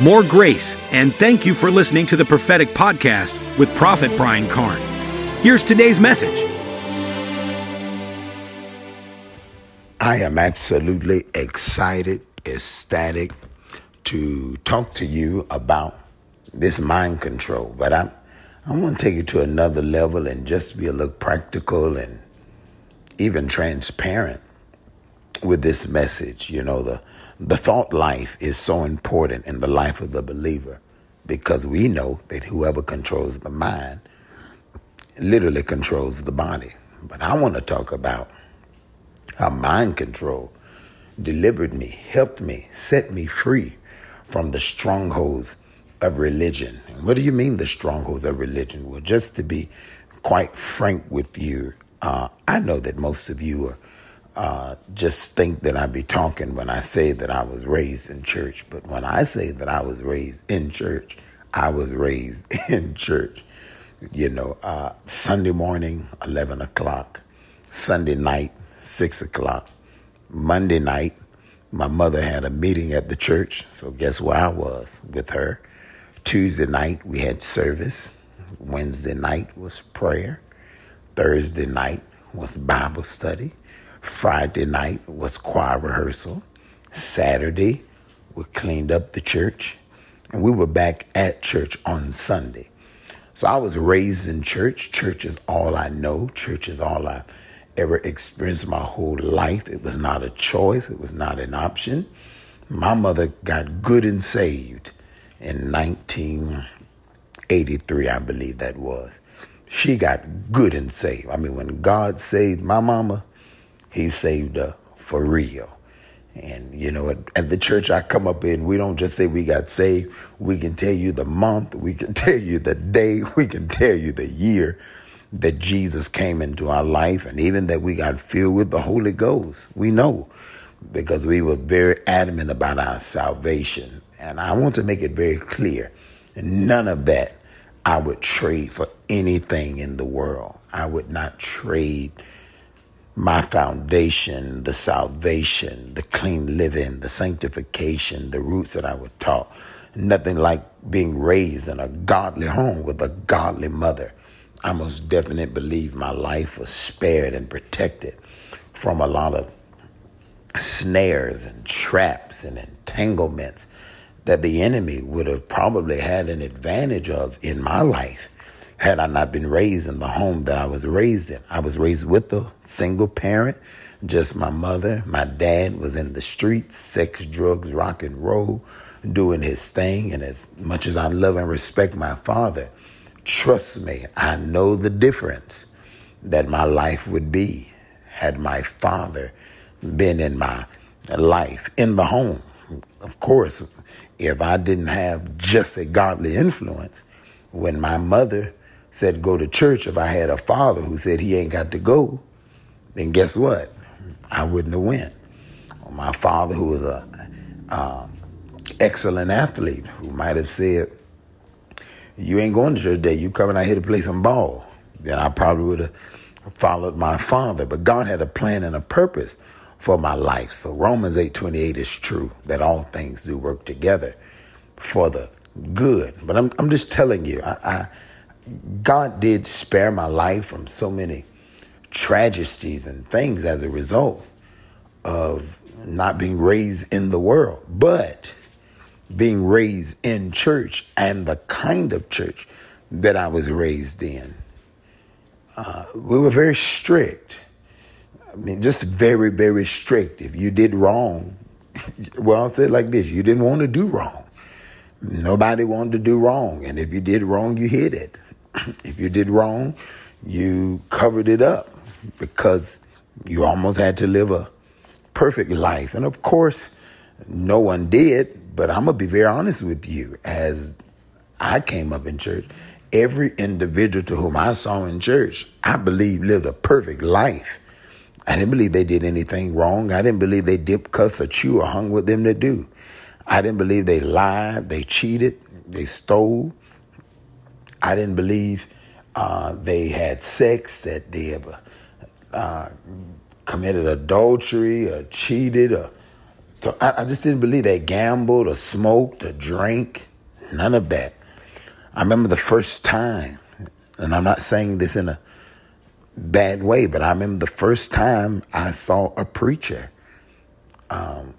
more grace, and thank you for listening to the Prophetic Podcast with Prophet Brian Carn. Here's today's message. I am absolutely excited, ecstatic to talk to you about this mind control. But I'm, I want to take it to another level and just be a little practical and even transparent with this message. You know, the, the thought life is so important in the life of the believer because we know that whoever controls the mind literally controls the body. But I want to talk about how mind control delivered me, helped me, set me free from the strongholds of religion. what do you mean, the strongholds of religion? Well, just to be quite frank with you, uh, I know that most of you are uh, just think that I be talking when I say that I was raised in church. But when I say that I was raised in church, I was raised in church. You know, uh, Sunday morning, 11 o'clock, Sunday night, 6 o'clock, Monday night, my mother had a meeting at the church. So guess where I was with her? Tuesday night, we had service. Wednesday night was prayer. Thursday night was Bible study. Friday night was choir rehearsal. Saturday, we cleaned up the church. And we were back at church on Sunday. So I was raised in church. Church is all I know. Church is all I ever experienced my whole life. It was not a choice, it was not an option. My mother got good and saved in 1983, I believe that was. She got good and saved. I mean, when God saved my mama, he saved her for real. And, you know, at, at, the church I come up in, we don't just say we got saved. We can tell you the month, we can tell you the day, we can tell you the year that Jesus came into our life, and even that we got filled with the Holy Ghost. We know because we were very adamant about our salvation. And I want to make it very clear none of that I would trade for anything in the world. I would not trade my foundation, the salvation, the clean living, the sanctification, the roots that I was taught. Nothing like being raised in a godly home with a godly mother. I most definitely believe my life was spared and protected from a lot of snares and traps and entanglements that the enemy would have probably had an advantage of in my life had I not been raised in the home that I was raised in. I was raised with a single parent, just my mother. My dad was in the streets, sex, drugs, rock and roll, doing his thing. And as much as I love and respect my father, trust me, I know the difference that my life would be had my father been in my life in the home. Of course, if I didn't have just a godly influence, when my mother said go to church, if I had a father who said he ain't got to go, then guess what? I wouldn't have went. My father, who was a um, excellent athlete, who might have said, "You ain't going to church today. You coming out here to play some ball." Then I probably would have followed my father. But God had a plan and a purpose for my life. So Romans eight twenty eight is true that all things do work together for the good. But I'm I'm just telling you, I, I God did spare my life from so many tragedies and things as a result of not being raised in the world, but being raised in church and the kind of church that I was raised in. Uh, we were very strict. I mean, just very, very strict. If you did wrong, well, I'll say it like this you didn't want to do wrong. Nobody wanted to do wrong. And if you did wrong, you hid it. If you did wrong, you covered it up because you almost had to live a perfect life. And of course, no one did, but I'm going to be very honest with you. As I came up in church, every individual to whom I saw in church, I believe lived a perfect life. I didn't believe they did anything wrong. I didn't believe they dipped, cuss, or chew, or hung with them to do. I didn't believe they lied, they cheated, they stole, I didn't believe uh, they had sex, that they ever uh, committed adultery or cheated or So I, I just didn't believe they gambled or smoked or drank. None of that. I remember the first time, and I'm not saying this in a bad way, but I remember the first time I saw a preacher um,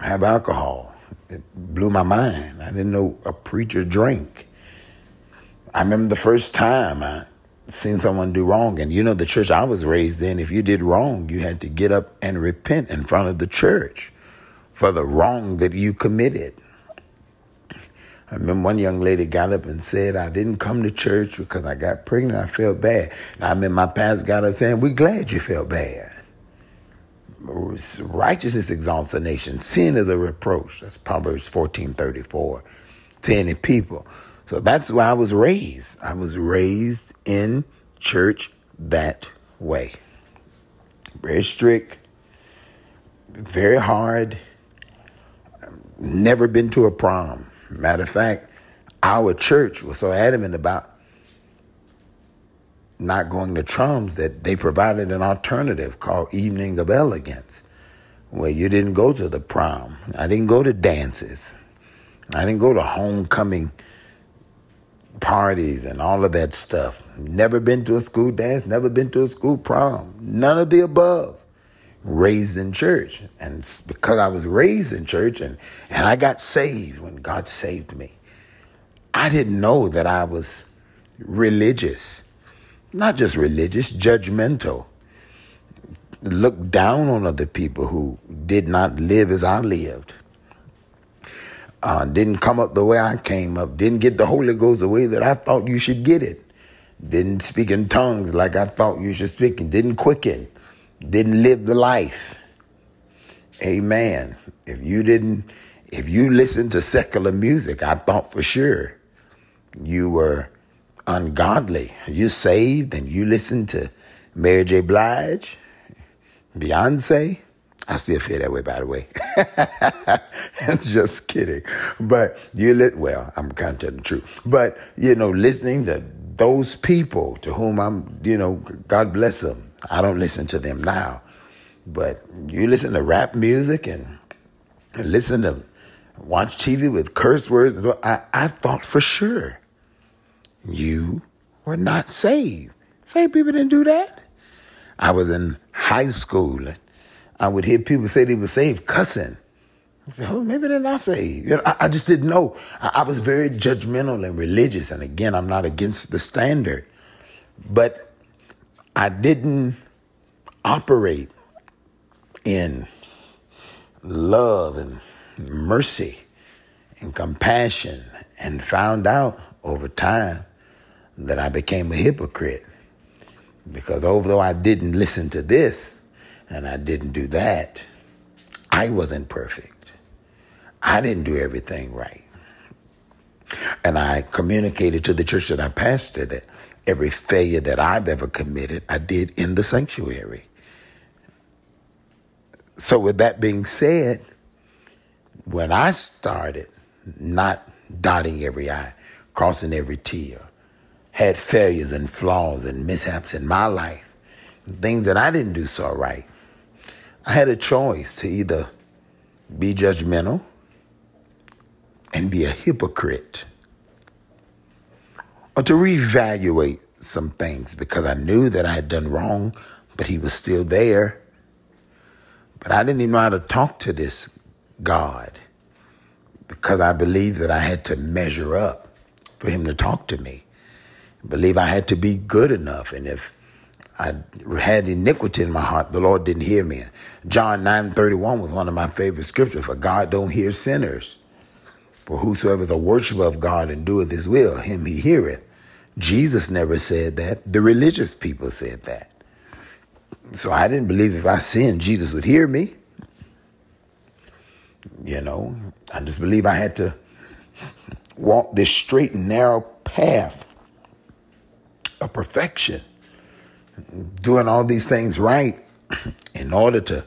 have alcohol. It blew my mind. I didn't know a preacher drank. I remember the first time I seen someone do wrong, and you know the church I was raised in. If you did wrong, you had to get up and repent in front of the church for the wrong that you committed. I remember one young lady got up and said, I didn't come to church because I got pregnant. I felt bad. And I remember my pastor got up saying, We're glad you felt bad. Righteousness exalts a nation. Sin is a reproach. That's Proverbs 14 34 to any people. So that's why I was raised. I was raised in church that way. Very strict, very hard. Never been to a prom Matter of fact, our church was so adamant about not going to Trum's that they provided an alternative called Evening of Elegance, where you didn't go to the prom. I didn't go to dances. I didn't go to homecoming parties and all of that stuff. Never been to a school dance, never been to a school prom. None of the above raised in church. And because I was raised in church and, and I got saved when God saved me, I didn't know that I was religious. Not just religious, judgmental. Looked down on other people who did not live as I lived. Uh, didn't come up the way I came up. Didn't get the Holy Ghost the way that I thought you should get it. Didn't speak in tongues like I thought you should speak. And didn't quicken didn't live the life. Amen. If you didn't, if you listened to secular music, I thought for sure you were ungodly. You saved and you listened to Mary J. Blige, Beyonce. I still feel that way, by the way. Just kidding. But you li- well, I'm kind of telling the truth. But you know, listening to those people to whom I'm, you know, God bless them I don't listen to them now. But you listen to rap music and, and listen to watch TV with curse words. I, I thought for sure you were not saved. Saved people didn't do that. I was in high school I would hear people say they were saved cussing. I said, oh, maybe they're not saved. You know, I, I just didn't know. I, I was very judgmental and religious. And again, I'm not against the standard. But I didn't operate in love and mercy and compassion and found out over time that I became a hypocrite. Because although I didn't listen to this and I didn't do that, I wasn't perfect. I didn't do everything right. And I communicated to the church that I pastored that every failure that I've ever committed, I did in the sanctuary. So, with that being said, when I started not dotting every I, crossing every T, had failures and flaws and mishaps in my life, things that I didn't do so right, I had a choice to either be judgmental and be a hypocrite or to reevaluate some things because I knew that I had done wrong, but he was still there. But I didn't even know how to talk to this God because I believed that I had to measure up for him to talk to me. I believe I had to be good enough. And if I had iniquity in my heart, the Lord didn't hear me. John 9 31 was one of my favorite scriptures. For God don't hear sinners. For whosoever is a worshiper of God and doeth his will, him he heareth. Jesus never said that. The religious people said that. So I didn't believe if I sinned, Jesus would hear me. You know, I just believe I had to walk this straight and narrow path of perfection, doing all these things right in order to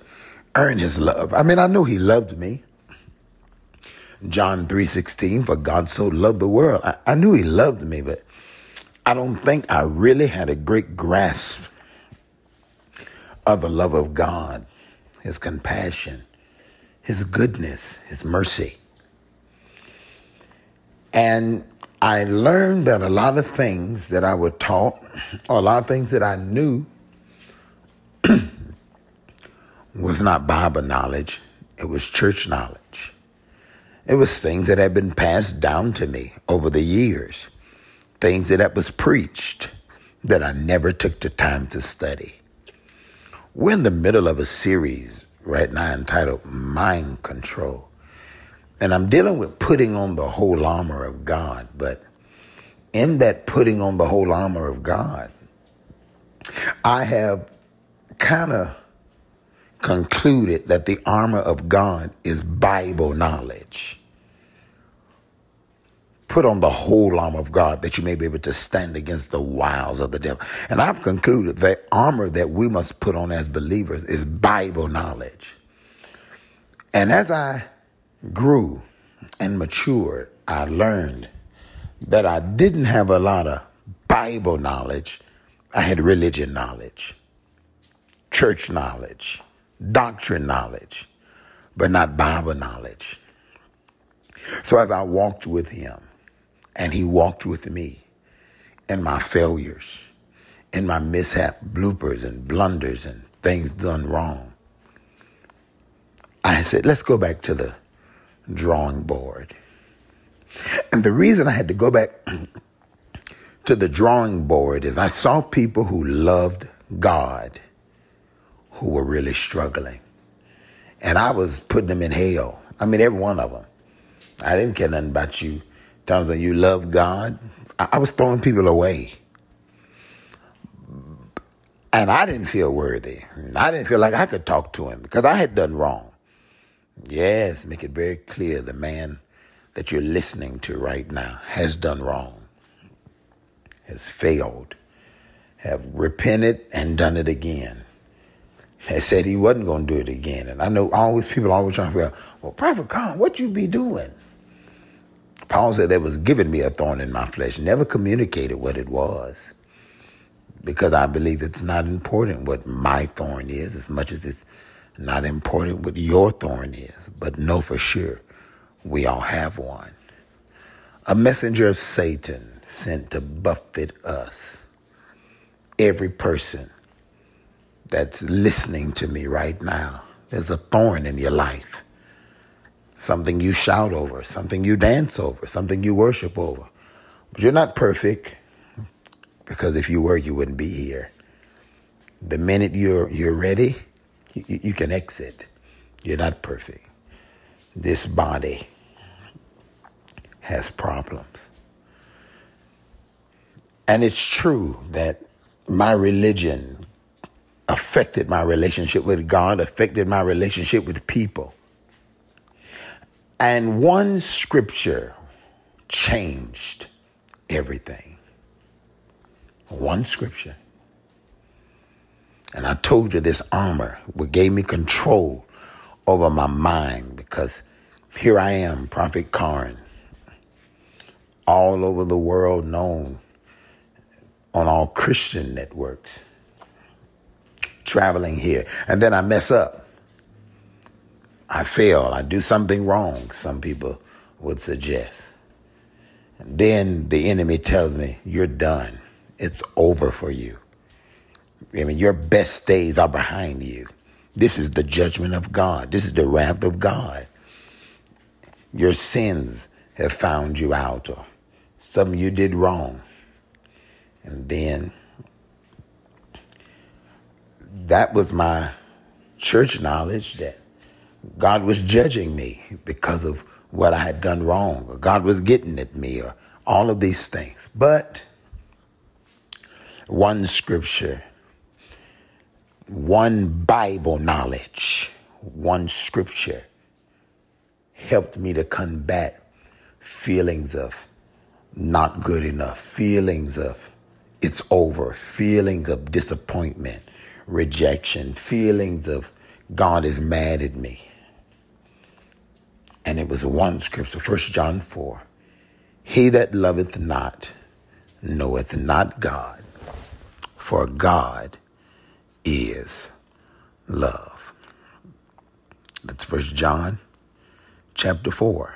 earn his love. I mean, I knew he loved me. John 3:16 for God so loved the world. I, I knew he loved me, but I don't think I really had a great grasp of the love of God, his compassion, His goodness, His mercy. And I learned that a lot of things that I was taught, or a lot of things that I knew, was not Bible knowledge, it was church knowledge. It was things that had been passed down to me over the years, things that was preached that I never took the time to study. We're in the middle of a series right now entitled Mind Control. And I'm dealing with putting on the whole armor of God. But in that putting on the whole armor of God, I have kind of concluded that the armor of God is Bible knowledge. Put on the whole armor of God that you may be able to stand against the wiles of the devil. And I've concluded that armor that we must put on as believers is Bible knowledge. And as I grew and matured, I learned that I didn't have a lot of Bible knowledge. I had religion knowledge, church knowledge, doctrine knowledge, but not Bible knowledge. So as I walked with him and he walked with me in my failures, in my mishap, bloopers and blunders and things done wrong, I said, let's go back to the drawing board. And the reason I had to go back to the drawing board is I saw people who loved God who were really struggling. And I was putting them in hell. I mean, every one of them. I didn't care nothing about you. Times when you love God, I was throwing people away. And I didn't feel worthy. I didn't feel like I could talk to him because I had done wrong. Yes, make it very clear the man that you're listening to right now has done wrong, has failed, have repented and done it again. Has said he wasn't going to do it again. And I know always people are always trying to figure out, well, Prophet Carn, what you be doing? Paul said that was giving me a thorn in my flesh. Never communicated what it was. Because I believe it's not important what my thorn is as much as it's not important what your thorn is, but know for sure we all have one. A messenger of Satan sent to buffet us. Every person that's listening to me right now, there's a thorn in your life. Something you shout over, something you dance over, something you worship over. But you're not perfect because if you were, you wouldn't be here. The minute you're, you're ready, you, you can exit. You're not perfect. This body has problems. And it's true that my religion affected my relationship with God, affected my relationship with people. And one scripture changed everything. One scripture. And I told you this armor what gave me control over my mind because here I am, Prophet Carn, all over the world known on all Christian networks, traveling here. And then I mess up. I fail. I do something wrong, some people would suggest. And then the enemy tells me, You're done. It's over for you. I mean, your best days are behind you. This is the judgment of God. This is the wrath of God. Your sins have found you out, or something you did wrong. And then that was my church knowledge that God was judging me because of what I had done wrong, or God was getting at me, or all of these things. But one scripture one Bible knowledge, one scripture helped me to combat feelings of not good enough, feelings of it's over, feelings of disappointment, rejection, feelings of God is mad at me. And it was one scripture, 1 John 4. He that loveth not knoweth not God, for God is love. That's First John chapter 4.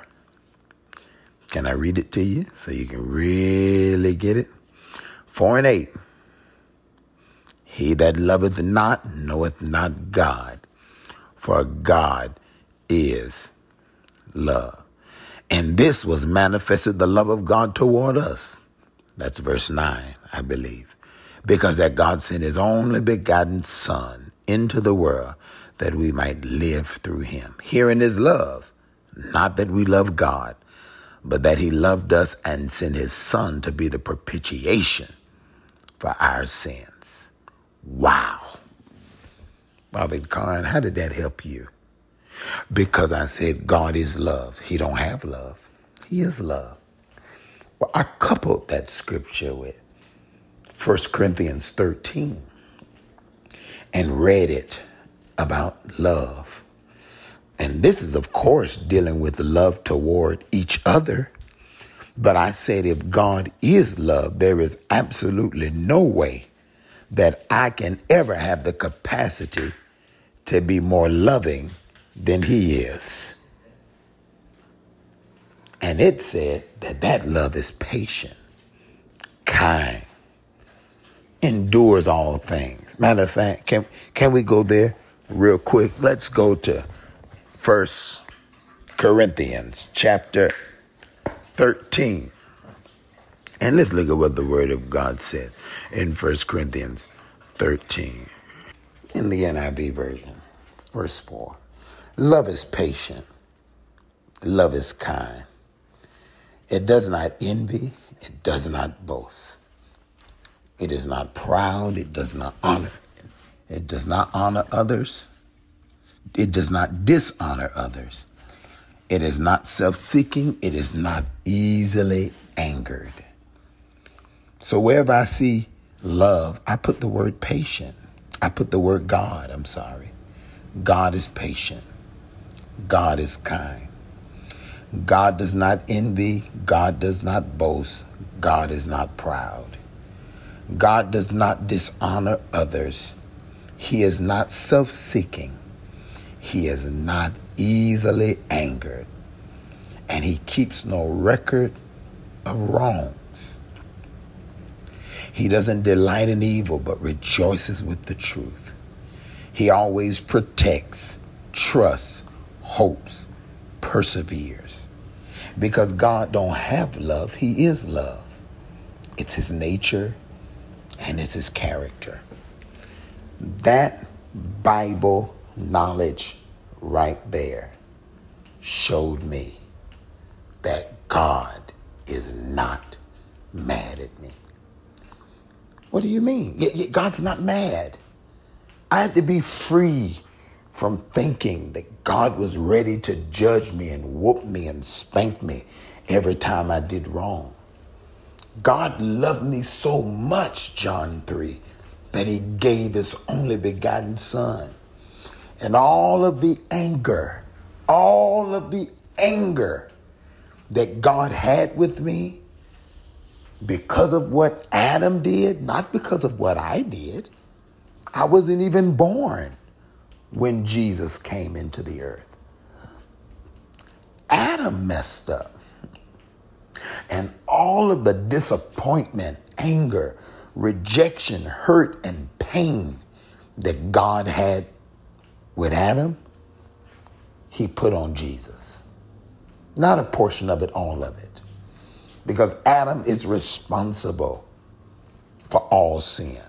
Can I read it to you so you can really get it? 4 and 8. He that loveth not knoweth not God, for God is love. And this was manifested the love of God toward us. That's verse 9, I believe. Because that God sent his only begotten Son into the world that we might live through him. Herein is love, not that we love God, but that he loved us and sent his Son to be the propitiation for our sins. Wow. Bobby Carn, how did that help you? Because I said God is love. He don't have love. He is love. Well, I coupled that scripture with 1 Corinthians 13 and read it about love. And this is, of course, dealing with love toward each other. But I said, if God is love, there is absolutely no way that I can ever have the capacity to be more loving than He is. And it said that that love is patient, kind, endures all things. Matter of fact, can, can we go there real quick? Let's go to First Corinthians chapter 13. And let's look at what the Word of God said in First Corinthians 13. In the NIV version, verse 4. Love is patient. Love is kind. It does not envy. It does not boast. It is not proud. It does not honor. It does not honor others. It does not dishonor others. It is not self seeking. It is not easily angered. So wherever I see love, I put the word patient. I put the word God. I'm sorry. God is patient. God is kind. God does not envy. God does not boast. God is not proud. God does not dishonor others. He is not self seeking. He is not easily angered. And he keeps no record of wrongs. He doesn't delight in evil, but rejoices with the truth. He always protects, trusts, hopes, perseveres. Because God don't have love, he is love. It's his nature and it's his character. That Bible knowledge right there showed me that God is not mad at me. What do you mean? God's not mad. I had to be free from thinking that God was ready to judge me and whoop me and spank me every time I did wrong. God loved me so much, John 3, that he gave his only begotten son. And all of the anger, all of the anger that God had with me because of what Adam did, not because of what I did. I wasn't even born when Jesus came into the earth. Adam messed up. And all of the disappointment, anger, rejection, hurt, and pain that God had with Adam, he put on Jesus. Not a portion of it, all of it. Because Adam is responsible for all sin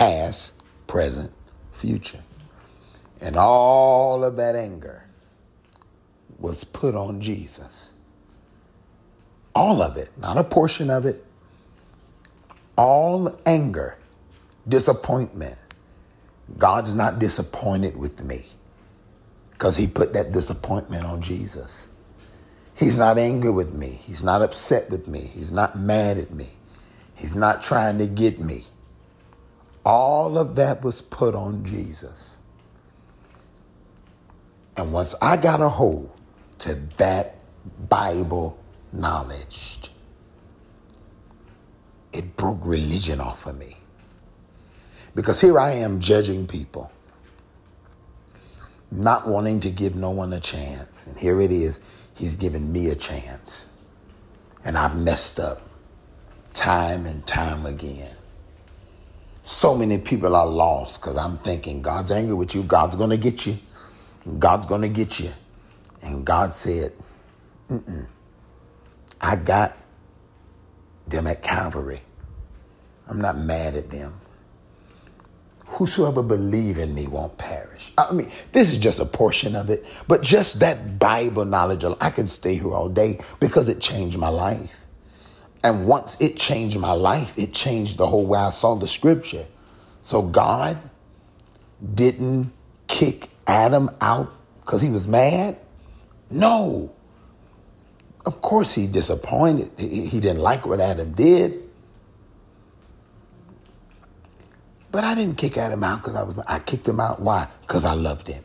past, present, future. And all of that anger was put on Jesus. All of it, not a portion of it. All anger, disappointment. God's not disappointed with me because he put that disappointment on Jesus. He's not angry with me. He's not upset with me. He's not mad at me. He's not trying to get me. All of that was put on Jesus. And once I got a hold to that Bible knowledge, it broke religion off of me. Because here I am judging people. not wanting to give no one a chance. And here it is, he's given me a chance. And I've messed up time and time again. So many people are lost because I'm thinking God's angry with you, God's going to get you, God's going to get you. And God said, Mm-mm. I got them at Calvary. I'm not mad at them. Whosoever believe in me won't perish. I mean, this is just a portion of it, but just that Bible knowledge, I can stay here all day because it changed my life. And once it changed my life, it changed the whole way I saw the scripture. So God didn't kick Adam out because he was mad. No. Of course he disappointed. He didn't like what Adam did. But I didn't kick Adam out because I was I kicked him out. Why? Because I loved him.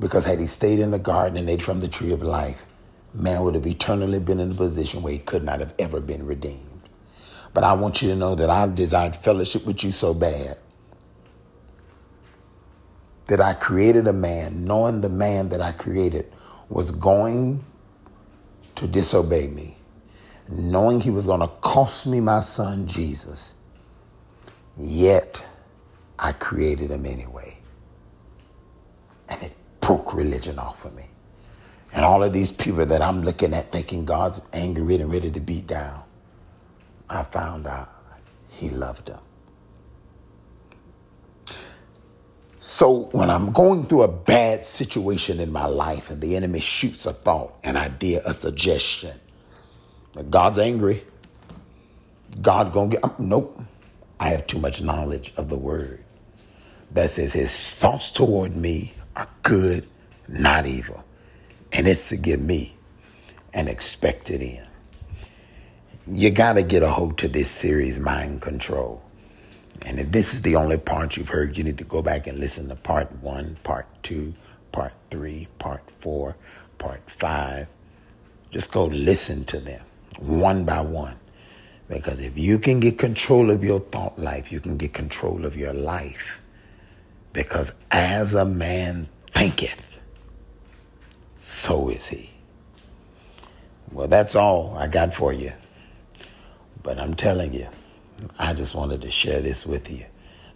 Because had he stayed in the garden and ate from the tree of life, man would have eternally been in a position where he could not have ever been redeemed. But I want you to know that I desired fellowship with you so bad that I created a man, knowing the man that I created was going to disobey me, knowing he was going to cost me my son Jesus. Yet I created him anyway. And it broke religion off of me. And all of these people that I'm looking at thinking God's angry and ready to beat down, I found out he loved them. So when I'm going through a bad situation in my life and the enemy shoots a thought, an idea, a suggestion, God's angry, God gonna get, nope. I have too much knowledge of the word that says his thoughts toward me are good, not evil and it's to give me an expected end. You got to get a hold to this series, Mind Control. And if this is the only part you've heard, you need to go back and listen to part one, part two, part three, part four, part five. Just go listen to them one by one. Because if you can get control of your thought life, you can get control of your life. Because as a man thinketh, so is he. Well, that's all I got for you. But I'm telling you, I just wanted to share this with you.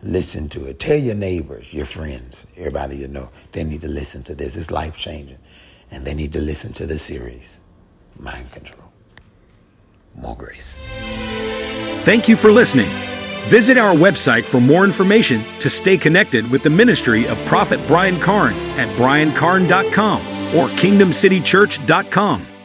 Listen to it. Tell your neighbors, your friends, everybody you know, they need to listen to this. It's life changing. And they need to listen to the series, Mind Control. More grace. Thank you for listening. Visit our website for more information to stay connected with the ministry of Prophet Brian Carn at briancarn.com or kingdomcitychurch.com.